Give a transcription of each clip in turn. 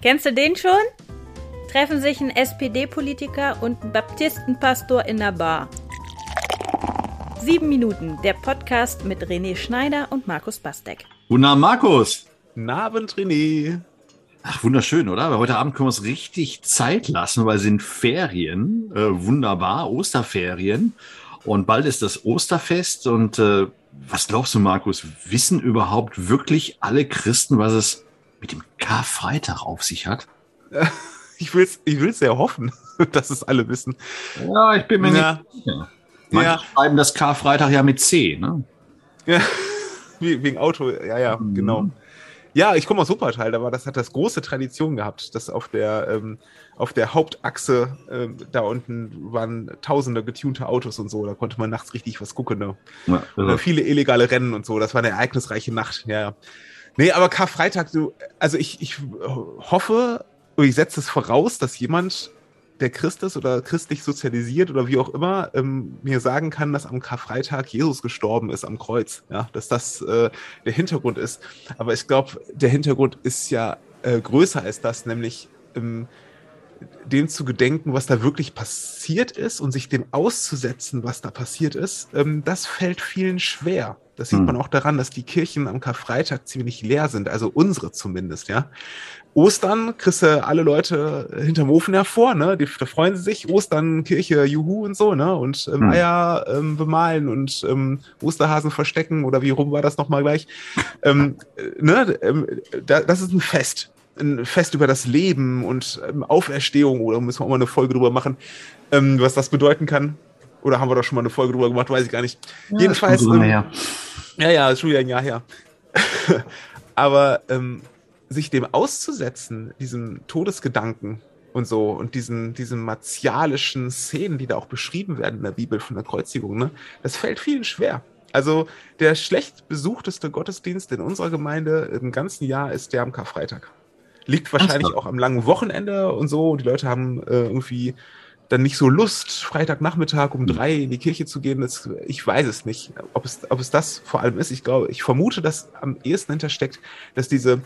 Kennst du den schon? Treffen sich ein SPD-Politiker und ein Baptistenpastor in der Bar. Sieben Minuten, der Podcast mit René Schneider und Markus Bastek. Guten Abend, Markus. Guten Abend, René. Ach, wunderschön, oder? Aber heute Abend können wir uns richtig Zeit lassen, weil es sind Ferien. Äh, wunderbar, Osterferien. Und bald ist das Osterfest. Und äh, was glaubst du, Markus? Wissen überhaupt wirklich alle Christen, was es mit dem Karfreitag auf sich hat? Ich will es ich will's sehr hoffen, dass es alle wissen. Ja, ich bin mir ja. nicht sicher. Manche ja. schreiben das Karfreitag ja mit C, ne? Ja, wegen Auto, ja, ja, mhm. genau. Ja, ich komme aus Wuppertal, da war das hat das große Tradition gehabt, dass auf der ähm, auf der Hauptachse ähm, da unten waren tausende getunte Autos und so, da konnte man nachts richtig was gucken. Ne? Ja, also. Viele illegale Rennen und so, das war eine ereignisreiche Nacht. Ja, ja. Nee, aber Karfreitag, du, also ich, ich hoffe, ich setze es voraus, dass jemand, der Christ ist oder christlich sozialisiert oder wie auch immer, ähm, mir sagen kann, dass am Karfreitag Jesus gestorben ist am Kreuz. Ja, dass das äh, der Hintergrund ist. Aber ich glaube, der Hintergrund ist ja äh, größer als das, nämlich ähm, dem zu gedenken, was da wirklich passiert ist und sich dem auszusetzen, was da passiert ist, ähm, das fällt vielen schwer. Das sieht hm. man auch daran, dass die Kirchen am Karfreitag ziemlich leer sind, also unsere zumindest, ja. Ostern kriegst du alle Leute hinterm Ofen hervor, ne? Die, da freuen sie sich. Ostern, Kirche, Juhu und so, ne? Und ähm, hm. Eier ähm, bemalen und ähm, Osterhasen verstecken oder wie rum war das nochmal gleich? ähm, ne? Ähm, da, das ist ein Fest. Ein Fest über das Leben und ähm, Auferstehung, oder müssen wir auch mal eine Folge drüber machen, ähm, was das bedeuten kann. Oder haben wir doch schon mal eine Folge drüber gemacht, weiß ich gar nicht. Ja, Jedenfalls. Ähm, ja, ja, ist schon wieder ein Jahr her. Aber ähm, sich dem auszusetzen, diesem Todesgedanken und so und diesen, diesen martialischen Szenen, die da auch beschrieben werden in der Bibel von der Kreuzigung, ne, das fällt vielen schwer. Also der schlecht besuchteste Gottesdienst in unserer Gemeinde im ganzen Jahr ist der am Karfreitag. Liegt wahrscheinlich auch am langen Wochenende und so. Die Leute haben äh, irgendwie dann nicht so Lust, Freitagnachmittag um drei in die Kirche zu gehen. Das, ich weiß es nicht, ob es, ob es das vor allem ist. Ich glaube, ich vermute, dass am ehesten hintersteckt, dass diese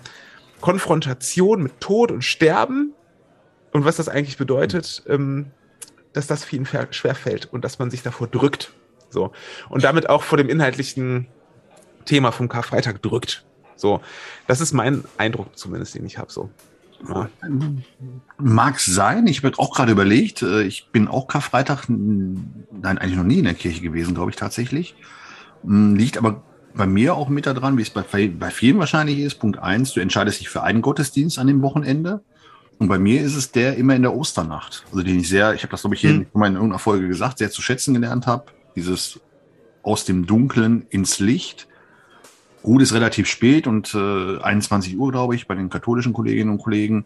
Konfrontation mit Tod und Sterben und was das eigentlich bedeutet, ähm, dass das vielen schwer fällt und dass man sich davor drückt. So. Und damit auch vor dem inhaltlichen Thema vom Karfreitag drückt. So. Das ist mein Eindruck zumindest, den ich habe. So. Mag sein. Ich habe auch gerade überlegt, äh, ich bin auch Karfreitag, nein, eigentlich noch nie in der Kirche gewesen, glaube ich tatsächlich. Hm, liegt aber bei mir auch mit daran, wie es bei, bei vielen wahrscheinlich ist. Punkt eins, du entscheidest dich für einen Gottesdienst an dem Wochenende. Und bei mir ist es der immer in der Osternacht. Also den ich sehr, ich habe das glaube ich hier hm. in irgendeiner Folge gesagt, sehr zu schätzen gelernt habe. Dieses aus dem Dunkeln ins Licht. Gut ist relativ spät und äh, 21 Uhr, glaube ich, bei den katholischen Kolleginnen und Kollegen.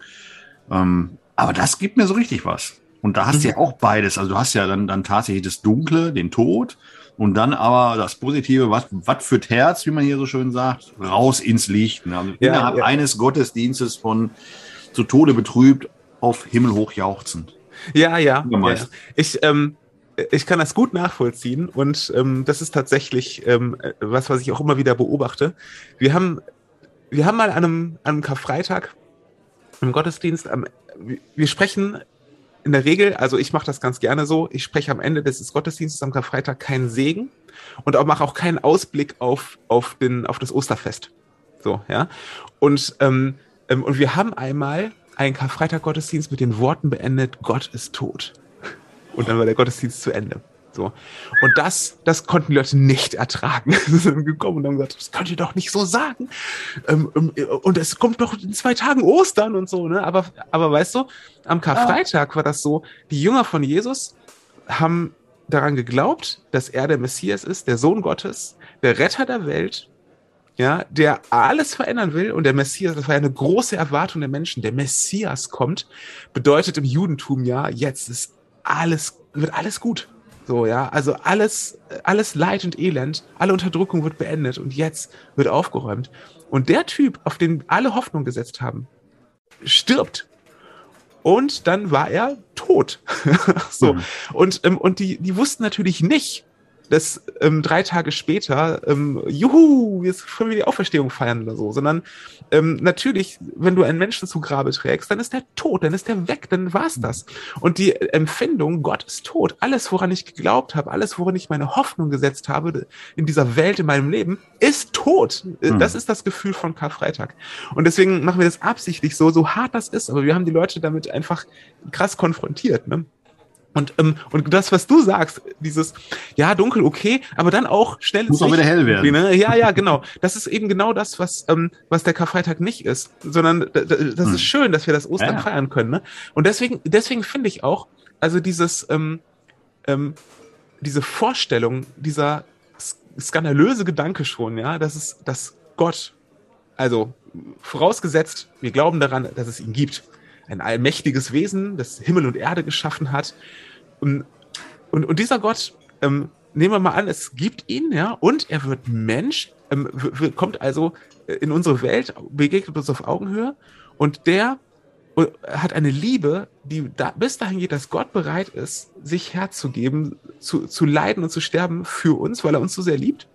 Ähm, aber das gibt mir so richtig was. Und da hast du mhm. ja auch beides. Also du hast ja dann, dann tatsächlich das Dunkle, den Tod und dann aber das Positive, was, was für Herz, wie man hier so schön sagt, raus ins Licht. Ne? Also ja, innerhalb ja. eines Gottesdienstes von zu Tode betrübt auf Himmel hoch jauchzend. Ja, ja. ja. Ich, ähm, ich kann das gut nachvollziehen und ähm, das ist tatsächlich ähm, was, was ich auch immer wieder beobachte. Wir haben, wir haben mal an einem, an einem Karfreitag im Gottesdienst, am, wir sprechen in der Regel, also ich mache das ganz gerne so, ich spreche am Ende des Gottesdienstes am Karfreitag keinen Segen und auch mache auch keinen Ausblick auf, auf, den, auf das Osterfest. So, ja. Und, ähm, ähm, und wir haben einmal einen Karfreitag-Gottesdienst mit den Worten beendet, Gott ist tot. Und dann war der Gottesdienst zu Ende. So. Und das, das konnten die Leute nicht ertragen. Sie sind gekommen und haben gesagt, das könnt ihr doch nicht so sagen. Ähm, ähm, und es kommt doch in zwei Tagen Ostern und so, ne? Aber, aber weißt du, am Karfreitag war das so, die Jünger von Jesus haben daran geglaubt, dass er der Messias ist, der Sohn Gottes, der Retter der Welt, ja, der alles verändern will und der Messias, das war ja eine große Erwartung der Menschen, der Messias kommt, bedeutet im Judentum ja, jetzt ist alles, wird alles gut. So, ja, also alles, alles Leid und Elend, alle Unterdrückung wird beendet und jetzt wird aufgeräumt. Und der Typ, auf den alle Hoffnung gesetzt haben, stirbt. Und dann war er tot. so. Mhm. Und, ähm, und die, die wussten natürlich nicht, dass ähm, drei Tage später, ähm, juhu, jetzt können wir die Auferstehung feiern oder so, sondern ähm, natürlich, wenn du einen Menschen zu Grabe trägst, dann ist der tot, dann ist der weg, dann war's das. Und die Empfindung, Gott ist tot, alles, woran ich geglaubt habe, alles, woran ich meine Hoffnung gesetzt habe in dieser Welt, in meinem Leben, ist tot. Mhm. Das ist das Gefühl von Karfreitag. Und deswegen machen wir das absichtlich so, so hart das ist, aber wir haben die Leute damit einfach krass konfrontiert. Ne? Und, ähm, und das, was du sagst, dieses, ja, dunkel, okay, aber dann auch schnell Muss auch wieder hell werden. Ne? Ja, ja, genau. Das ist eben genau das, was, ähm, was der Karfreitag nicht ist, sondern das hm. ist schön, dass wir das Ostern ja, feiern können. Ne? Und deswegen, deswegen finde ich auch, also dieses, ähm, ähm, diese Vorstellung, dieser skandalöse Gedanke schon, ja, dass es, dass Gott, also vorausgesetzt, wir glauben daran, dass es ihn gibt, ein allmächtiges Wesen, das Himmel und Erde geschaffen hat, und, und, und dieser Gott, ähm, nehmen wir mal an, es gibt ihn, ja, und er wird Mensch, ähm, kommt also äh, in unsere Welt, begegnet uns auf Augenhöhe und der äh, hat eine Liebe, die da, bis dahin geht, dass Gott bereit ist, sich herzugeben, zu, zu leiden und zu sterben für uns, weil er uns so sehr liebt.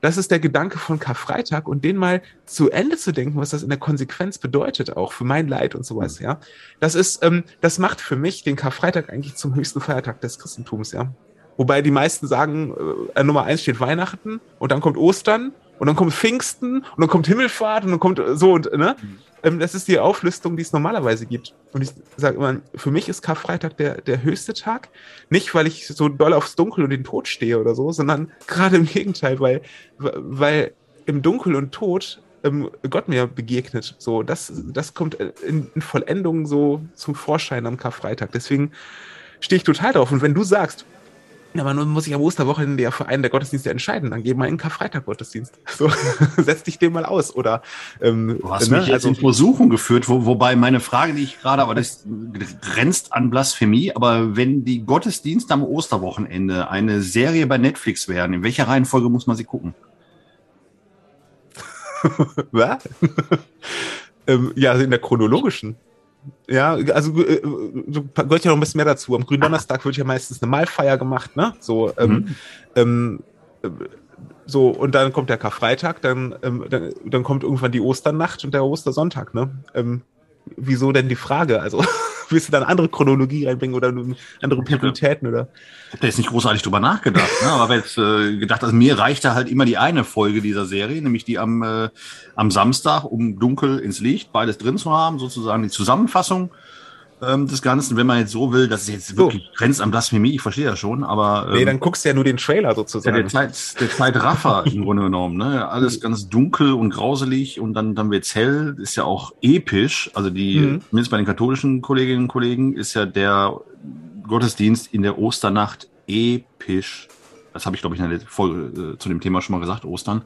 Das ist der Gedanke von Karfreitag und den mal zu Ende zu denken, was das in der Konsequenz bedeutet, auch für mein Leid und sowas, ja. Das ist, ähm, das macht für mich den Karfreitag eigentlich zum höchsten Feiertag des Christentums, ja. Wobei die meisten sagen, äh, Nummer eins steht Weihnachten und dann kommt Ostern und dann kommt Pfingsten und dann kommt Himmelfahrt und dann kommt so und, ne? Ähm, das ist die Auflistung, die es normalerweise gibt. Und ich sage immer, für mich ist Karfreitag der, der höchste Tag. Nicht, weil ich so doll aufs Dunkel und den Tod stehe oder so, sondern gerade im Gegenteil, weil, weil im Dunkel und Tod ähm, Gott mir begegnet. So, das, das kommt in, in Vollendung so zum Vorschein am Karfreitag. Deswegen stehe ich total drauf. Und wenn du sagst, aber nun muss ich am Osterwochenende ja für einen der Gottesdienste entscheiden. Dann geh mal in den Karfreitag-Gottesdienst. So, setz dich dem mal aus. Oder ähm, du hast ne? mich jetzt also, in Versuchung geführt, wo, wobei meine Frage, die ich gerade, aber das grenzt an Blasphemie, aber wenn die Gottesdienste am Osterwochenende eine Serie bei Netflix wären, in welcher Reihenfolge muss man sie gucken? Was? ähm, ja, in der chronologischen. Ja, also äh, gehört ja noch ein bisschen mehr dazu. Am Gründonnerstag wird ja meistens eine Mahlfeier gemacht, ne? So, ähm, mhm. ähm, äh, so, und dann kommt der Karfreitag, dann, ähm, dann, dann kommt irgendwann die Osternacht und der Ostersonntag, ne? Ähm, wieso denn die Frage? Also, willst du da eine andere Chronologie reinbringen oder andere Prioritäten oder? Ich habe da jetzt nicht großartig drüber nachgedacht, ne? aber jetzt äh, gedacht, also mir reichte halt immer die eine Folge dieser Serie, nämlich die am, äh, am Samstag, um dunkel ins Licht, beides drin zu haben, sozusagen die Zusammenfassung ähm, des Ganzen, wenn man jetzt so will, das ist jetzt wirklich so. grenzt an Blasphemie, ich verstehe das schon, aber. Ähm, nee, dann guckst du ja nur den Trailer sozusagen. Ja, der, Zeit, der Zeitraffer im Grunde genommen, ne? Alles ganz dunkel und grauselig und dann, dann wird's hell, ist ja auch episch. Also die, mhm. zumindest bei den katholischen Kolleginnen und Kollegen, ist ja der Gottesdienst in der Osternacht episch. Das habe ich, glaube ich, in der Folge äh, zu dem Thema schon mal gesagt, Ostern.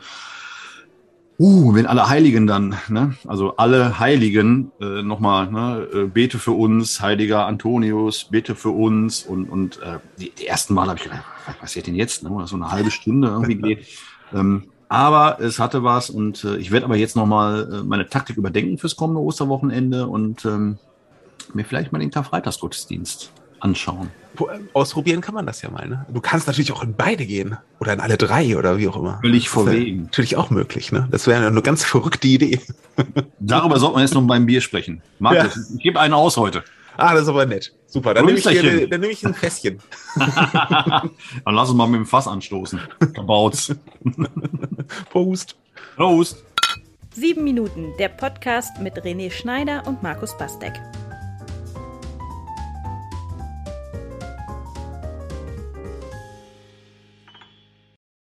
Uh, wenn alle Heiligen dann, ne? also alle Heiligen äh, nochmal, ne? Äh, bete für uns, heiliger Antonius, bete für uns und, und äh, die, die ersten Mal habe ich gedacht, was passiert denn jetzt? Ne? So eine halbe Stunde irgendwie geht. Ähm, aber es hatte was und äh, ich werde aber jetzt nochmal äh, meine Taktik überdenken fürs kommende Osterwochenende und ähm, mir vielleicht mal den Karfreitagsgottesdienst anschauen. Ausprobieren kann man das ja mal. Ne? Du kannst natürlich auch in beide gehen oder in alle drei oder wie auch immer. Völlig verwegen. Natürlich auch möglich. Ne? Das wäre eine ganz verrückte Idee. Darüber sollte man jetzt noch beim Bier sprechen. Markus, ja. ich gebe einen aus heute. Ah, das ist aber nett. Super, dann nehme ich, hier, dann nehm ich ein Fässchen. dann lass uns mal mit dem Fass anstoßen. Kabaut's. Prost. Prost. Sieben Minuten, der Podcast mit René Schneider und Markus Bastek.